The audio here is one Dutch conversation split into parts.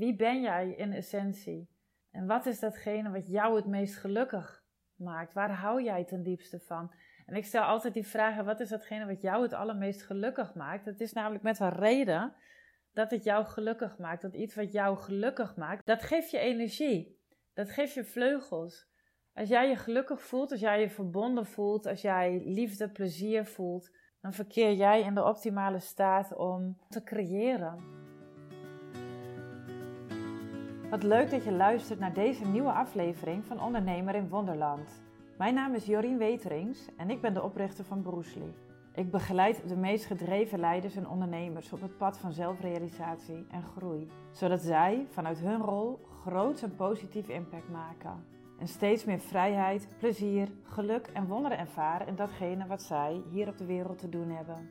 wie ben jij in essentie? En wat is datgene wat jou het meest gelukkig maakt? Waar hou jij ten diepste van? En ik stel altijd die vragen: wat is datgene wat jou het allermeest gelukkig maakt? Het is namelijk met een reden dat het jou gelukkig maakt. Dat iets wat jou gelukkig maakt, dat geeft je energie. Dat geeft je vleugels. Als jij je gelukkig voelt, als jij je verbonden voelt, als jij liefde, plezier voelt, dan verkeer jij in de optimale staat om te creëren. Wat leuk dat je luistert naar deze nieuwe aflevering van Ondernemer in Wonderland. Mijn naam is Jorien Weterings en ik ben de oprichter van Broesli. Ik begeleid de meest gedreven leiders en ondernemers op het pad van zelfrealisatie en groei, zodat zij vanuit hun rol groot en positief impact maken. En steeds meer vrijheid, plezier, geluk en wonderen ervaren in datgene wat zij hier op de wereld te doen hebben.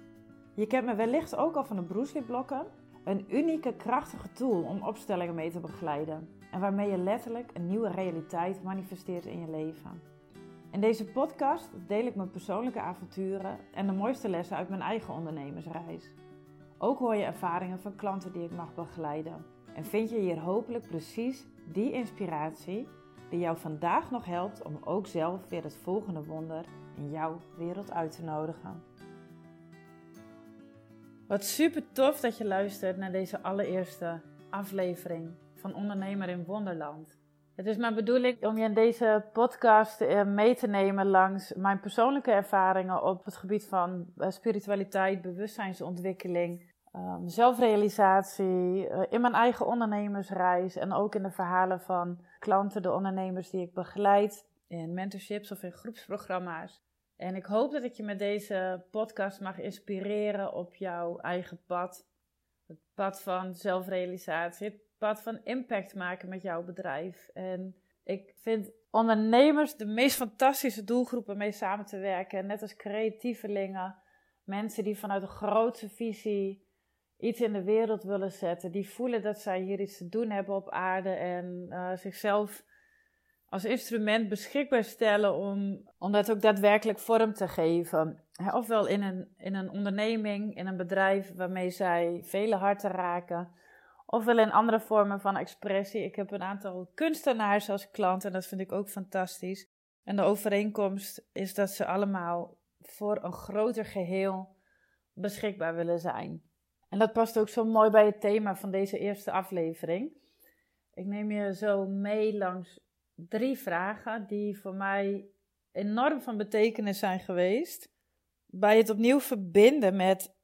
Je kent me wellicht ook al van de Bruce blokken een unieke, krachtige tool om opstellingen mee te begeleiden en waarmee je letterlijk een nieuwe realiteit manifesteert in je leven. In deze podcast deel ik mijn persoonlijke avonturen en de mooiste lessen uit mijn eigen ondernemersreis. Ook hoor je ervaringen van klanten die ik mag begeleiden. En vind je hier hopelijk precies die inspiratie die jou vandaag nog helpt om ook zelf weer het volgende wonder in jouw wereld uit te nodigen. Wat super tof dat je luistert naar deze allereerste aflevering van Ondernemer in Wonderland. Het is mijn bedoeling om je in deze podcast eh, mee te nemen langs mijn persoonlijke ervaringen op het gebied van eh, spiritualiteit, bewustzijnsontwikkeling, ehm, zelfrealisatie, eh, in mijn eigen ondernemersreis en ook in de verhalen van klanten, de ondernemers die ik begeleid in mentorships of in groepsprogramma's. En ik hoop dat ik je met deze podcast mag inspireren op jouw eigen pad. Het pad van zelfrealisatie, het pad van impact maken met jouw bedrijf. En ik vind ondernemers de meest fantastische doelgroepen mee samen te werken. Net als creatievelingen, mensen die vanuit een grootse visie iets in de wereld willen zetten. Die voelen dat zij hier iets te doen hebben op aarde en uh, zichzelf als instrument beschikbaar stellen om, om dat ook daadwerkelijk vorm te geven. Ofwel in een, in een onderneming, in een bedrijf waarmee zij vele harten raken. Ofwel in andere vormen van expressie. Ik heb een aantal kunstenaars als klant en dat vind ik ook fantastisch. En de overeenkomst is dat ze allemaal voor een groter geheel beschikbaar willen zijn. En dat past ook zo mooi bij het thema van deze eerste aflevering. Ik neem je zo mee langs drie vragen die voor mij enorm van betekenis zijn geweest. Bij het opnieuw verbinden met,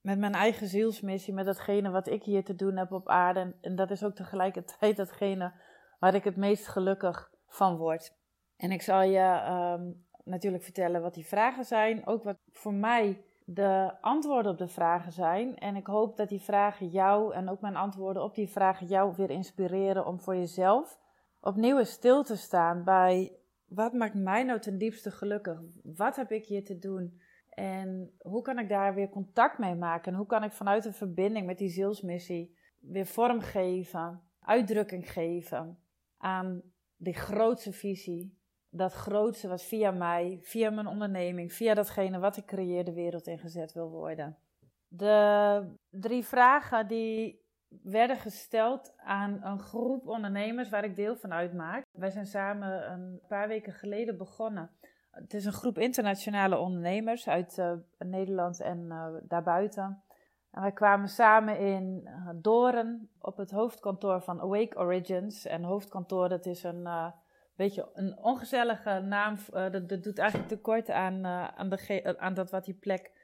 met mijn eigen zielsmissie, met datgene wat ik hier te doen heb op aarde. En, dat is ook tegelijkertijd datgene waar ik het meest gelukkig van word. En ik zal je ehm, natuurlijk vertellen wat die vragen zijn. Ook wat voor mij de antwoorden op de vragen zijn. En ik hoop dat die vragen jou en ook mijn antwoorden op die vragen jou weer inspireren om voor jezelf opnieuw stil te staan bij wat maakt mij nou ten diepste gelukkig? Wat heb ik hier te doen? En hoe kan ik daar weer contact mee maken? En hoe kan ik vanuit een verbinding met die zielsmissie weer vorm geven, uitdrukking geven aan die grootste visie? Dat grootste wat via mij, via mijn onderneming, via datgene wat ik creëer, de wereld ingezet wil worden. De drie vragen die werden gesteld aan een groep ondernemers waar ik deel van uitmaak. Wij zijn samen een paar weken geleden begonnen. Het is een groep internationale ondernemers uit uh, Nederland en uh, daarbuiten. En wij kwamen samen in uh, Doren op het hoofdkantoor van Awake Origins. En hoofdkantoor, dat is een beetje een ongezellige naam. Dat, dat, doet eigenlijk tekort aan, aan, de, aan dat wat die plek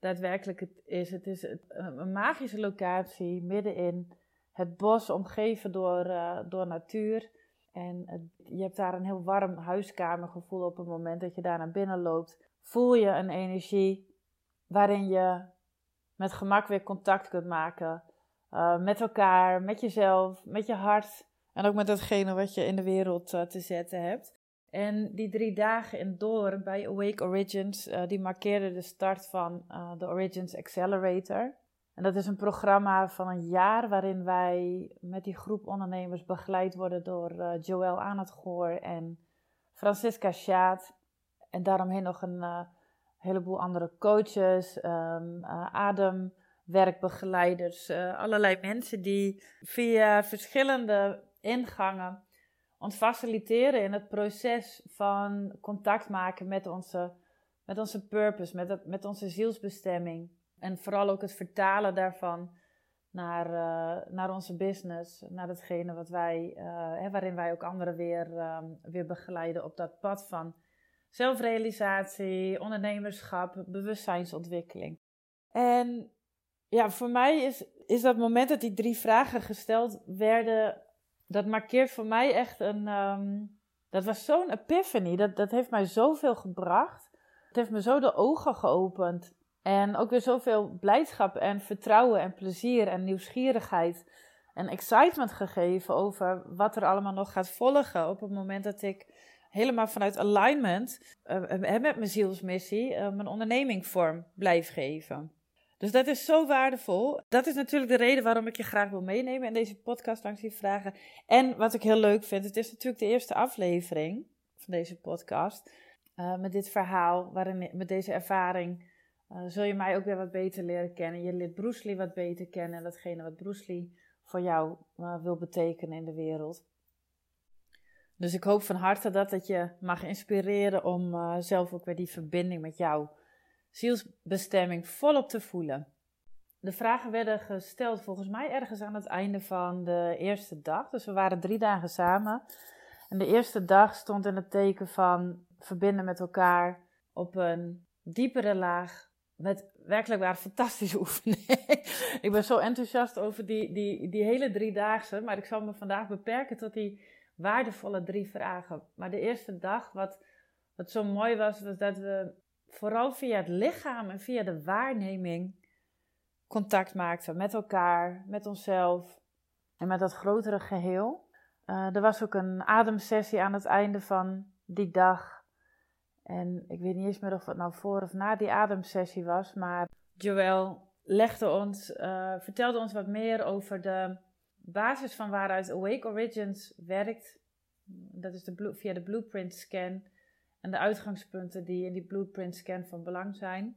daadwerkelijk het is. Het is een magische locatie midden in het bos, omgeven door, uh, door natuur. En je hebt daar een heel warm huiskamergevoel op het moment dat je daar naar binnen loopt. Voel je een energie waarin je met gemak weer contact kunt maken uh, met elkaar, met jezelf, met je hart. En ook met datgene wat je in de wereld uh, te zetten hebt. En die drie dagen in Doorn bij Awake Origins, uh, die markeerden de start van uh, de Origins Accelerator. En dat is een programma van een jaar waarin wij met die groep ondernemers begeleid worden door uh, Joël Aanetgoor en Francisca Schaat. En daaromheen nog een heleboel andere coaches. Um, Adam werkbegeleiders, uh, allerlei mensen die via verschillende ingangen ons faciliteren in het proces van contact maken met onze, met onze purpose, met, het, met onze zielsbestemming. En vooral ook het vertalen daarvan naar, uh, naar onze business, naar datgene wat wij, uh, hè, waarin wij ook anderen weer, um, weer begeleiden op dat pad van zelfrealisatie, ondernemerschap, bewustzijnsontwikkeling. En ja, voor mij is, is dat moment dat die drie vragen gesteld werden, dat markeert voor mij echt een. Um, dat was zo'n epiphany. Dat, dat heeft mij zoveel gebracht. Het heeft me zo de ogen geopend. En ook weer zoveel blijdschap en vertrouwen en plezier en nieuwsgierigheid en excitement gegeven over wat er allemaal nog gaat volgen op het moment dat ik helemaal vanuit alignment uh, met mijn zielsmissie uh, mijn onderneming vorm blijf geven. Dus dat is zo waardevol. Dat is natuurlijk de reden waarom ik je graag wil meenemen in deze podcast langs die vragen. En wat ik heel leuk vind, het is natuurlijk de eerste aflevering van deze podcast. Uh, met dit verhaal, met deze ervaring, uh, zul je mij ook weer wat beter leren kennen. Je leert Bruce Lee wat beter kennen en datgene wat Bruce Lee voor jou uh, wil betekenen in de wereld. Dus ik hoop van harte dat het je mag inspireren om zelf ook weer die verbinding met jou zielsbestemming volop te voelen. De vragen werden gesteld volgens mij ergens aan het einde van de eerste dag. Dus we waren drie dagen samen. En de eerste dag stond in het teken van verbinden met elkaar op een diepere laag. Met werkelijk waar fantastische oefeningen. ik ben zo enthousiast over die, die, die hele driedaagse. Maar ik zal me vandaag beperken tot die waardevolle drie vragen. Maar de eerste dag, wat, wat zo mooi was, was dat we vooral via het lichaam en via de waarneming contact maakten met elkaar, met onszelf en met dat grotere geheel. Uh, er was ook een ademsessie aan het einde van die dag. En ik weet niet eens meer of het nou voor of na die ademsessie was, maar Joël legde ons, uh, vertelde ons wat meer over de basis van waaruit Awake Origins werkt. Dat is de, via de blueprint scan en de uitgangspunten die in die blueprint scan van belang zijn.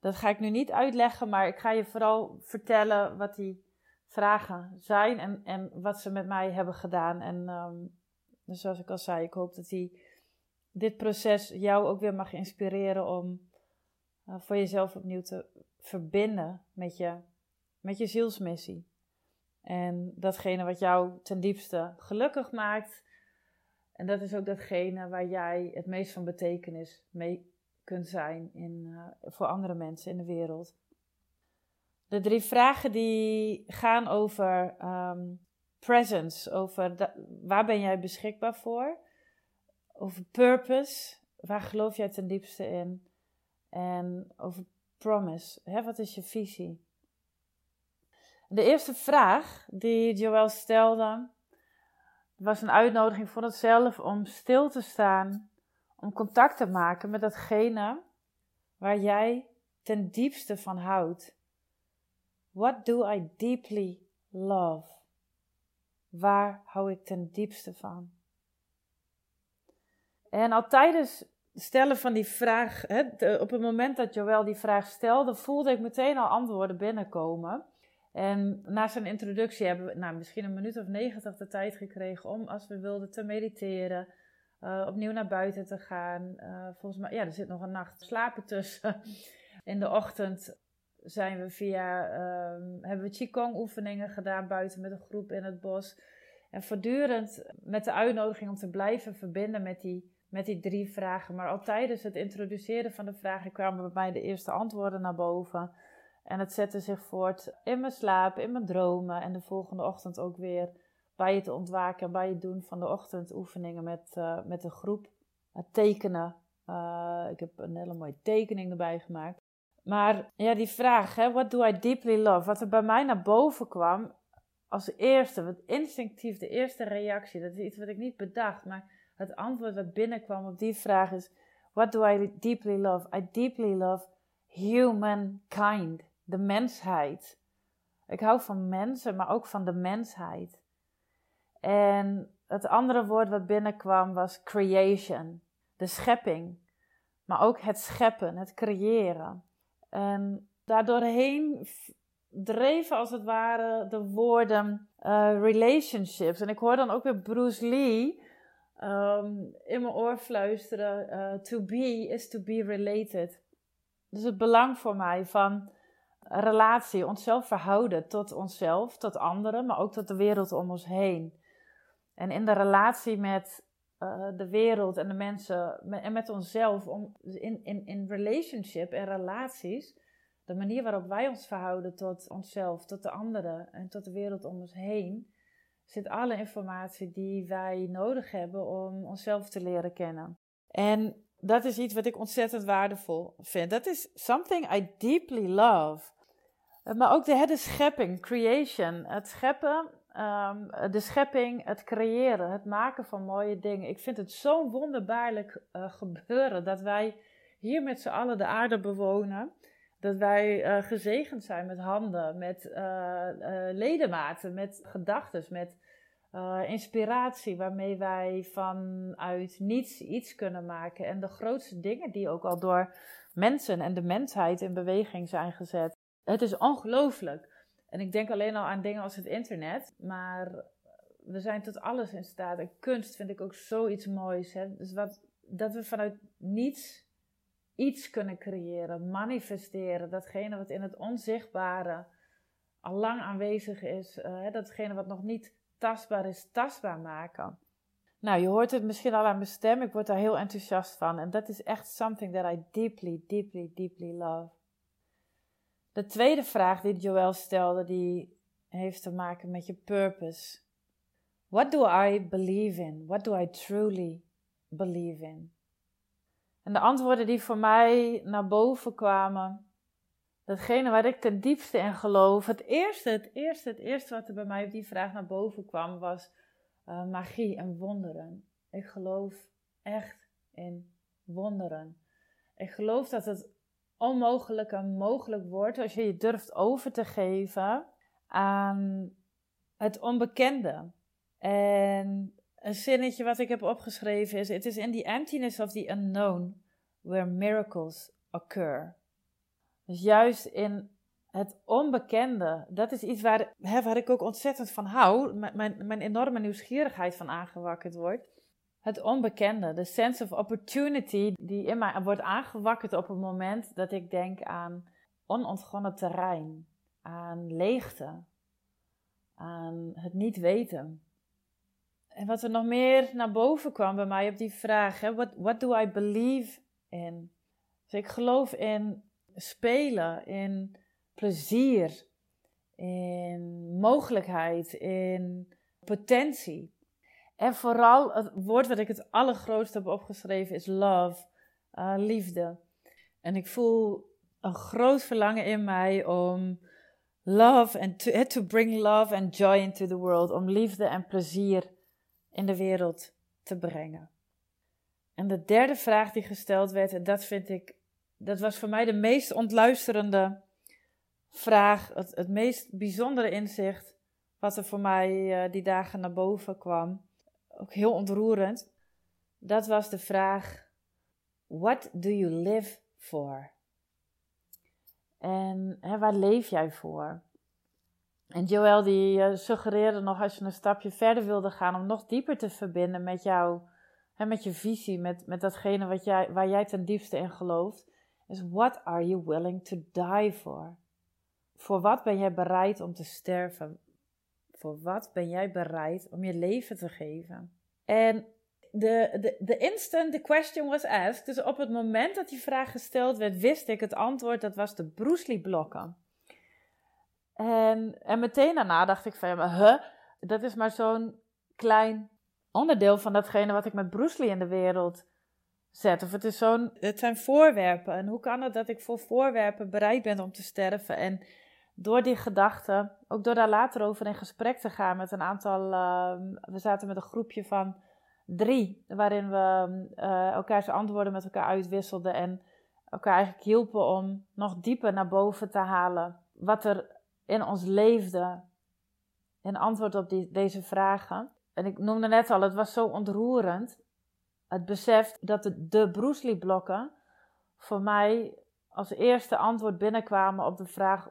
Dat ga ik nu niet uitleggen, maar ik ga je vooral vertellen wat die vragen zijn en, en wat ze met mij hebben gedaan. En um, dus zoals ik al zei, ik hoop dat die, dit proces jou ook weer mag inspireren om uh, voor jezelf opnieuw te verbinden met je, met je zielsmissie. En datgene wat jou ten diepste gelukkig maakt, en dat is ook datgene waar jij het meest van betekenis mee kunt zijn in, uh, voor andere mensen in de wereld. De drie vragen die gaan over um, presence, over waar ben jij beschikbaar voor, over purpose, waar geloof jij ten diepste in, en over promise, hè, wat is je visie? De eerste vraag die Joël stelde het was een uitnodiging voor onszelf om stil te staan, om contact te maken met datgene waar jij ten diepste van houdt. What do I deeply love? Waar hou ik ten diepste van? En al tijdens stellen van die vraag, hè, op het moment dat Joël die vraag stelde, voelde ik meteen al antwoorden binnenkomen. En na zijn introductie hebben we nou, misschien een minuut of negentig de tijd gekregen om, als we wilden, te mediteren. Uh, opnieuw naar buiten te gaan. Uh, volgens mij, ja, er zit nog een nacht slapen tussen. In de ochtend zijn we via, uh, hebben we Qigong oefeningen gedaan buiten met een groep in het bos. En voortdurend met de uitnodiging om te blijven verbinden met die, met die drie vragen. Maar al tijdens het introduceren van de vragen kwamen bij mij de eerste antwoorden naar boven. En het zette zich voort in mijn slaap, in mijn dromen en de volgende ochtend ook weer bij het ontwaken, bij het doen van de ochtendoefeningen met, uh, met de groep. Het tekenen. Uh, ik heb een hele mooie tekening erbij gemaakt. Maar ja, die vraag, hè, what do I deeply love? Wat er bij mij naar boven kwam als eerste, wat instinctief, de eerste reactie, dat is iets wat ik niet bedacht, maar het antwoord wat binnenkwam op die vraag is, what do I deeply love? I deeply love humankind de mensheid. Ik hou van mensen, maar ook van de mensheid. En het andere woord wat binnenkwam was creation, de schepping. Maar ook het scheppen, het creëren. En daardoorheen dreven als het ware de woorden uh, relationships. En ik hoor dan ook weer Bruce Lee um, in mijn oor fluisteren: uh, To be is to be related. Dus het belang voor mij van relatie, onszelf verhouden tot onszelf, tot anderen, maar ook tot de wereld om ons heen. En in de relatie met uh, de wereld en de mensen en met onszelf, om, in, in, in relationship en relaties, de manier waarop wij ons verhouden tot onszelf, tot de anderen en tot de wereld om ons heen, zit alle informatie die wij nodig hebben om onszelf te leren kennen. En dat is iets wat ik ontzettend waardevol vind. Dat is something I deeply love. Maar ook de, de schepping, creation. Het scheppen, ehm, de schepping, het creëren, het maken van mooie dingen. Ik vind het zo'n wonderbaarlijk uh, gebeuren dat wij hier met z'n allen de aarde bewonen. Dat wij uh, gezegend zijn met handen, met uh, ledematen, met gedachten, met inspiratie, waarmee wij vanuit niets iets kunnen maken. En de grootste dingen die ook al door mensen en de mensheid in beweging zijn gezet. Het is ongelooflijk. En ik denk alleen al aan dingen als het internet, maar we zijn tot alles in staat. En kunst vind ik ook zoiets moois. Hè? Dus wat, dat we vanuit niets iets kunnen creëren, manifesteren. Datgene wat in het onzichtbare al lang aanwezig is, uh, datgene wat nog niet tastbaar is, tastbaar maken. Nou, je hoort het misschien al aan mijn stem. Ik word daar heel enthousiast van. En dat is echt something that I deeply, deeply, deeply love. De tweede vraag die Joël stelde, die heeft te maken met je purpose. What do I believe in? What do I truly believe in? En de antwoorden die voor mij naar boven kwamen, datgene waar ik ten diepste in geloof, het eerste, het eerste, het eerste wat er bij mij op die vraag naar boven kwam, was uh, magie en wonderen. Ik geloof echt in wonderen. Ik geloof dat het onmogelijke mogelijk wordt als je je durft over te geven aan het onbekende. En een zinnetje wat ik heb opgeschreven is: It is in the emptiness of the unknown where miracles occur. Dus juist in het onbekende, dat is iets waar, hè, waar ik ook ontzettend van hou, mijn, mijn enorme nieuwsgierigheid van aangewakkerd wordt. Het onbekende, de sense of opportunity die in mij wordt aangewakkerd op het moment dat ik denk aan onontgonnen terrein, aan leegte, aan het niet weten. En wat er nog meer naar boven kwam bij mij op die vraag, hè, what, what do I believe in? Dus ik geloof in spelen, in plezier, in mogelijkheid, in potentie. En vooral het woord wat ik het allergrootste heb opgeschreven is love, uh, liefde. En ik voel een groot verlangen in mij om love and to, to bring love and joy into the world, om liefde en plezier in de wereld te brengen. En de derde vraag die gesteld werd, en dat vind ik, dat was voor mij de meest ontluisterende vraag, het, het meest bijzondere inzicht wat er voor mij uh, die dagen naar boven kwam ook heel ontroerend. Dat was de vraag: What do you live for? En hè, waar leef jij voor? En Joël die uh, suggereerde nog als je een stapje verder wilde gaan om nog dieper te verbinden met jou, hè, met je visie, met, met datgene wat jij, waar jij ten diepste in gelooft, is what are you willing to die for? Voor wat ben jij bereid om te sterven? Voor wat ben jij bereid om je leven te geven? En de, de, de instant the question was asked, dus op het moment dat die vraag gesteld werd, wist ik het antwoord, dat was de Bruce Lee blokken. En, en meteen daarna dacht ik van, ja, dat is maar zo'n klein onderdeel van datgene wat ik met Bruce Lee in de wereld zet. Of het, is zo'n, het zijn voorwerpen. En hoe kan het dat ik voor voorwerpen bereid ben om te sterven? En door die gedachten, ook door daar later over in gesprek te gaan met een aantal. Ehm, we zaten met een groepje van drie, waarin we uh, elkaars antwoorden met elkaar uitwisselden en elkaar eigenlijk hielpen om nog dieper naar boven te halen wat er in ons leefde in antwoord op deze vragen. En ik noemde net al, het was zo ontroerend. Het besef dat de, de Bruce Lee blokken voor mij als eerste antwoord binnenkwamen op de vraag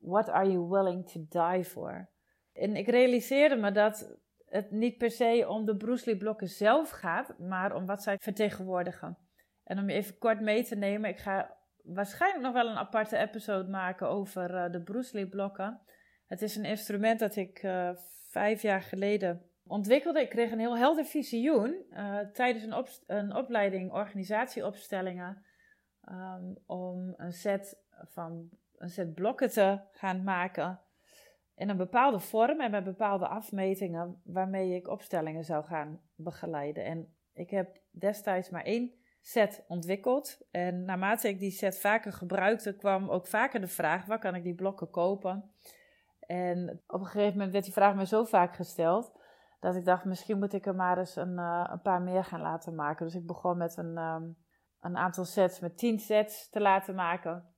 what are you willing to die for? En ik realiseerde me dat het niet per se om de Bruce Lee blokken zelf gaat, maar om wat zij vertegenwoordigen. En om je even kort mee te nemen, ik ga waarschijnlijk nog wel een aparte episode maken over uh, de Bruce Lee blokken. Het is een instrument dat ik uh, vijf jaar geleden ontwikkelde. Ik kreeg een heel helder visioen uh, tijdens een, een, opleiding organisatieopstellingen um, om een set van een set blokken te gaan maken in een bepaalde vorm en met bepaalde afmetingen waarmee ik opstellingen zou gaan begeleiden. En ik heb destijds maar één set ontwikkeld. En naarmate ik die set vaker gebruikte, kwam ook vaker de vraag: waar kan ik die blokken kopen? En op een gegeven moment werd die vraag me zo vaak gesteld dat ik dacht: misschien moet ik er maar eens een, uh, een paar meer gaan laten maken. Dus ik begon met een, um, een aantal sets, met tien sets te laten maken.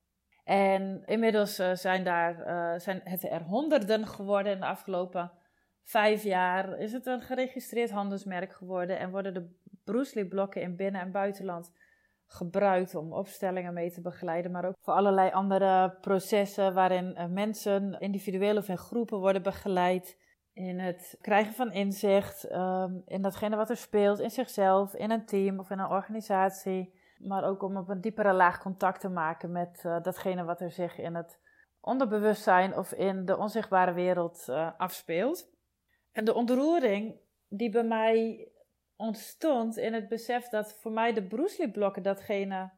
En inmiddels uh, zijn, daar, uh, zijn het er honderden geworden in de afgelopen vijf jaar. Is het een geregistreerd handelsmerk geworden en worden de Bruce blokken in binnen- en buitenland gebruikt om opstellingen mee te begeleiden, maar ook voor allerlei andere processen waarin uh, mensen, individueel of in groepen, worden begeleid in het krijgen van inzicht, um, in datgene wat er speelt in zichzelf, in een team of in een organisatie maar ook om op een diepere laag contact te maken met uh, datgene wat er zich in het onderbewustzijn of in de onzichtbare wereld uh, afspeelt. En de ontroering die bij mij ontstond in het besef dat voor mij de Bruce Lee blokken datgene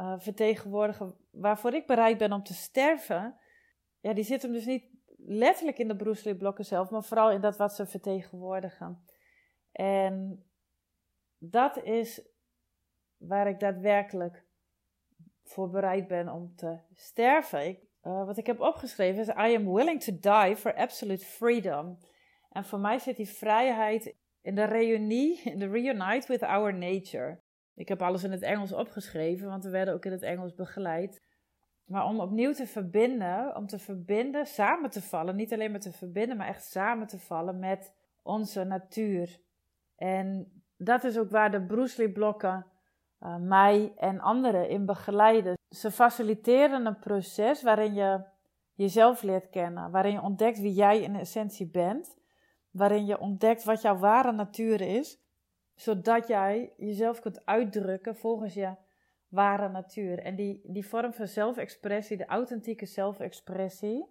uh, vertegenwoordigen waarvoor ik bereid ben om te sterven, ja, die zit hem dus niet letterlijk in de Bruce Lee blokken zelf, maar vooral in dat wat ze vertegenwoordigen. En dat is waar ik daadwerkelijk voor bereid ben om te sterven. Ik, uh, wat ik heb opgeschreven is: I am willing to die for absolute freedom. En voor mij zit die vrijheid in de reunie, in de reunite with our nature. Ik heb alles in het Engels opgeschreven, want we werden ook in het Engels begeleid. Maar om opnieuw te verbinden, om te verbinden, samen te vallen, niet alleen maar te verbinden, maar echt samen te vallen met onze natuur. En dat is ook waar de Bruce Lee blokken uh, mij en anderen in begeleiden. Ze faciliteren een proces waarin je jezelf leert kennen, waarin je ontdekt wie jij in essentie bent, waarin je ontdekt wat jouw ware natuur is, zodat jij jezelf kunt uitdrukken volgens je ware natuur. En die, die vorm van zelfexpressie, de authentieke zelfexpressie,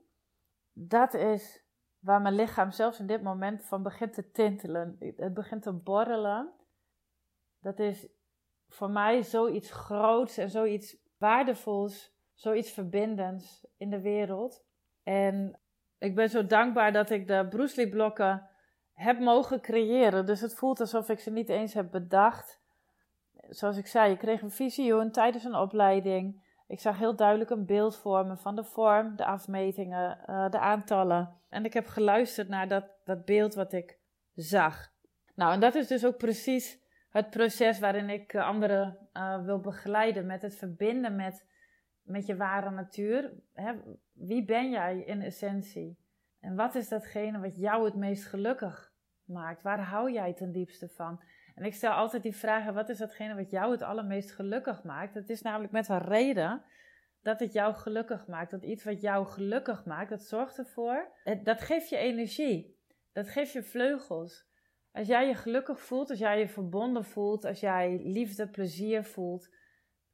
dat is waar mijn lichaam zelfs in dit moment van begint te tintelen. Het begint te borrelen. Dat is voor mij zoiets groots en zoiets waardevols, zoiets verbindends in de wereld. En ik ben zo dankbaar dat ik de Bruce Lee blokken heb mogen creëren. Dus het voelt alsof ik ze niet eens heb bedacht. Zoals ik zei, ik kreeg een visioen tijdens een opleiding. Ik zag heel duidelijk een beeld vormen van de vorm, de afmetingen, uh, de aantallen. En ik heb geluisterd naar dat, dat beeld wat ik zag. Nou, en dat is dus ook precies het proces waarin ik eh, anderen uh, wil begeleiden met het verbinden met, met je ware natuur. Hè? Wie ben jij in essentie? En wat is datgene wat jou het meest gelukkig maakt? Waar hou jij ten diepste van? En ik stel altijd die vragen: wat is datgene wat jou het allermeest gelukkig maakt? Het is namelijk met een reden dat het jou gelukkig maakt. Dat iets wat jou gelukkig maakt, dat zorgt ervoor. Dat geeft je energie. Dat geeft je vleugels. Als jij je gelukkig voelt, als jij je verbonden voelt, als jij liefde, plezier voelt,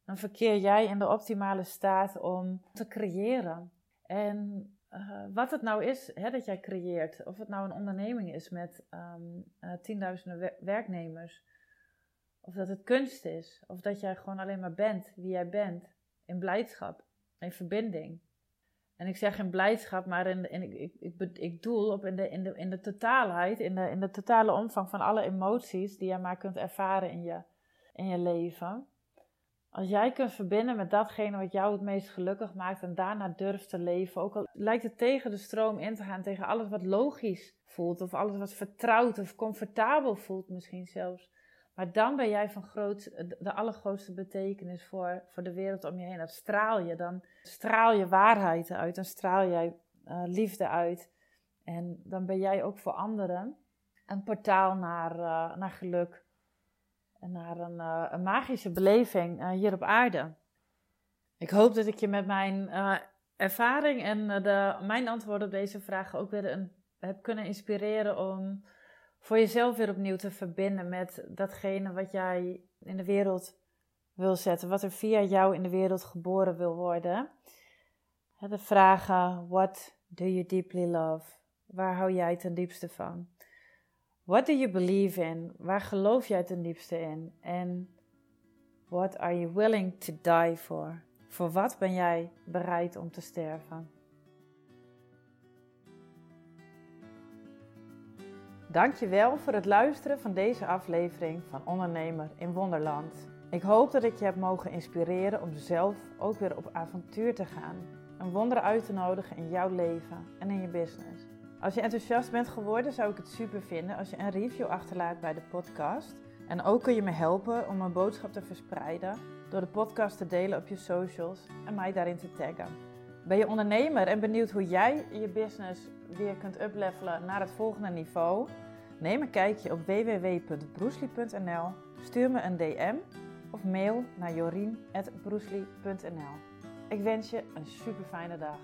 dan verkeer jij in de optimale staat om te creëren. En uh, wat het nou is hè, dat jij creëert, of het nou een onderneming is met um, uh, tienduizenden werknemers, of dat het kunst is, of dat jij gewoon alleen maar bent wie jij bent, in blijdschap, in verbinding. En ik zeg in blijdschap, maar in, in, ik, ik, ik doel op in de, in, de, in de totaalheid, in de, in de totale omvang van alle emoties die je maar kunt ervaren in je, in je leven. Als jij kunt verbinden met datgene wat jou het meest gelukkig maakt en daarna durft te leven, ook al lijkt het tegen de stroom in te gaan, tegen alles wat logisch voelt, of alles wat vertrouwd of comfortabel voelt misschien zelfs. Maar dan ben jij van groot, de allergrootste betekenis voor, voor de wereld om je heen. Dat straal je. Dan straal je waarheid uit. Dan straal jij uh, liefde uit. En dan ben jij ook voor anderen een portaal naar, uh, naar geluk. En naar een, een magische beleving hier op aarde. Ik hoop dat ik je met mijn ervaring en eh, de, mijn antwoord op deze vragen ook weer een, heb kunnen inspireren om voor jezelf weer opnieuw te verbinden met datgene wat jij in de wereld wil zetten, wat er via jou in de wereld geboren wil worden. De vragen: What do you deeply love? Waar hou jij ten diepste van? What do you believe in? Waar geloof jij ten diepste in? En what are you willing to die for? Voor wat ben jij bereid om te sterven? Dankjewel voor het luisteren van deze aflevering van Ondernemer in Wonderland. Ik hoop dat ik je heb mogen inspireren om zelf ook weer op avontuur te gaan. Een wonder uit te nodigen in jouw leven en in je business. Als je enthousiast bent geworden, zou ik het super vinden als je een review achterlaat bij de podcast. En ook kun je me helpen om mijn boodschap te verspreiden door de podcast te delen op je socials en mij daarin te taggen. Ben je ondernemer en benieuwd hoe jij je business weer kunt uplevelen naar het volgende niveau? Neem een kijkje op www.broesli.nl, stuur me een DM of mail naar jorien.broesli.nl. Ik wens je een super fijne dag.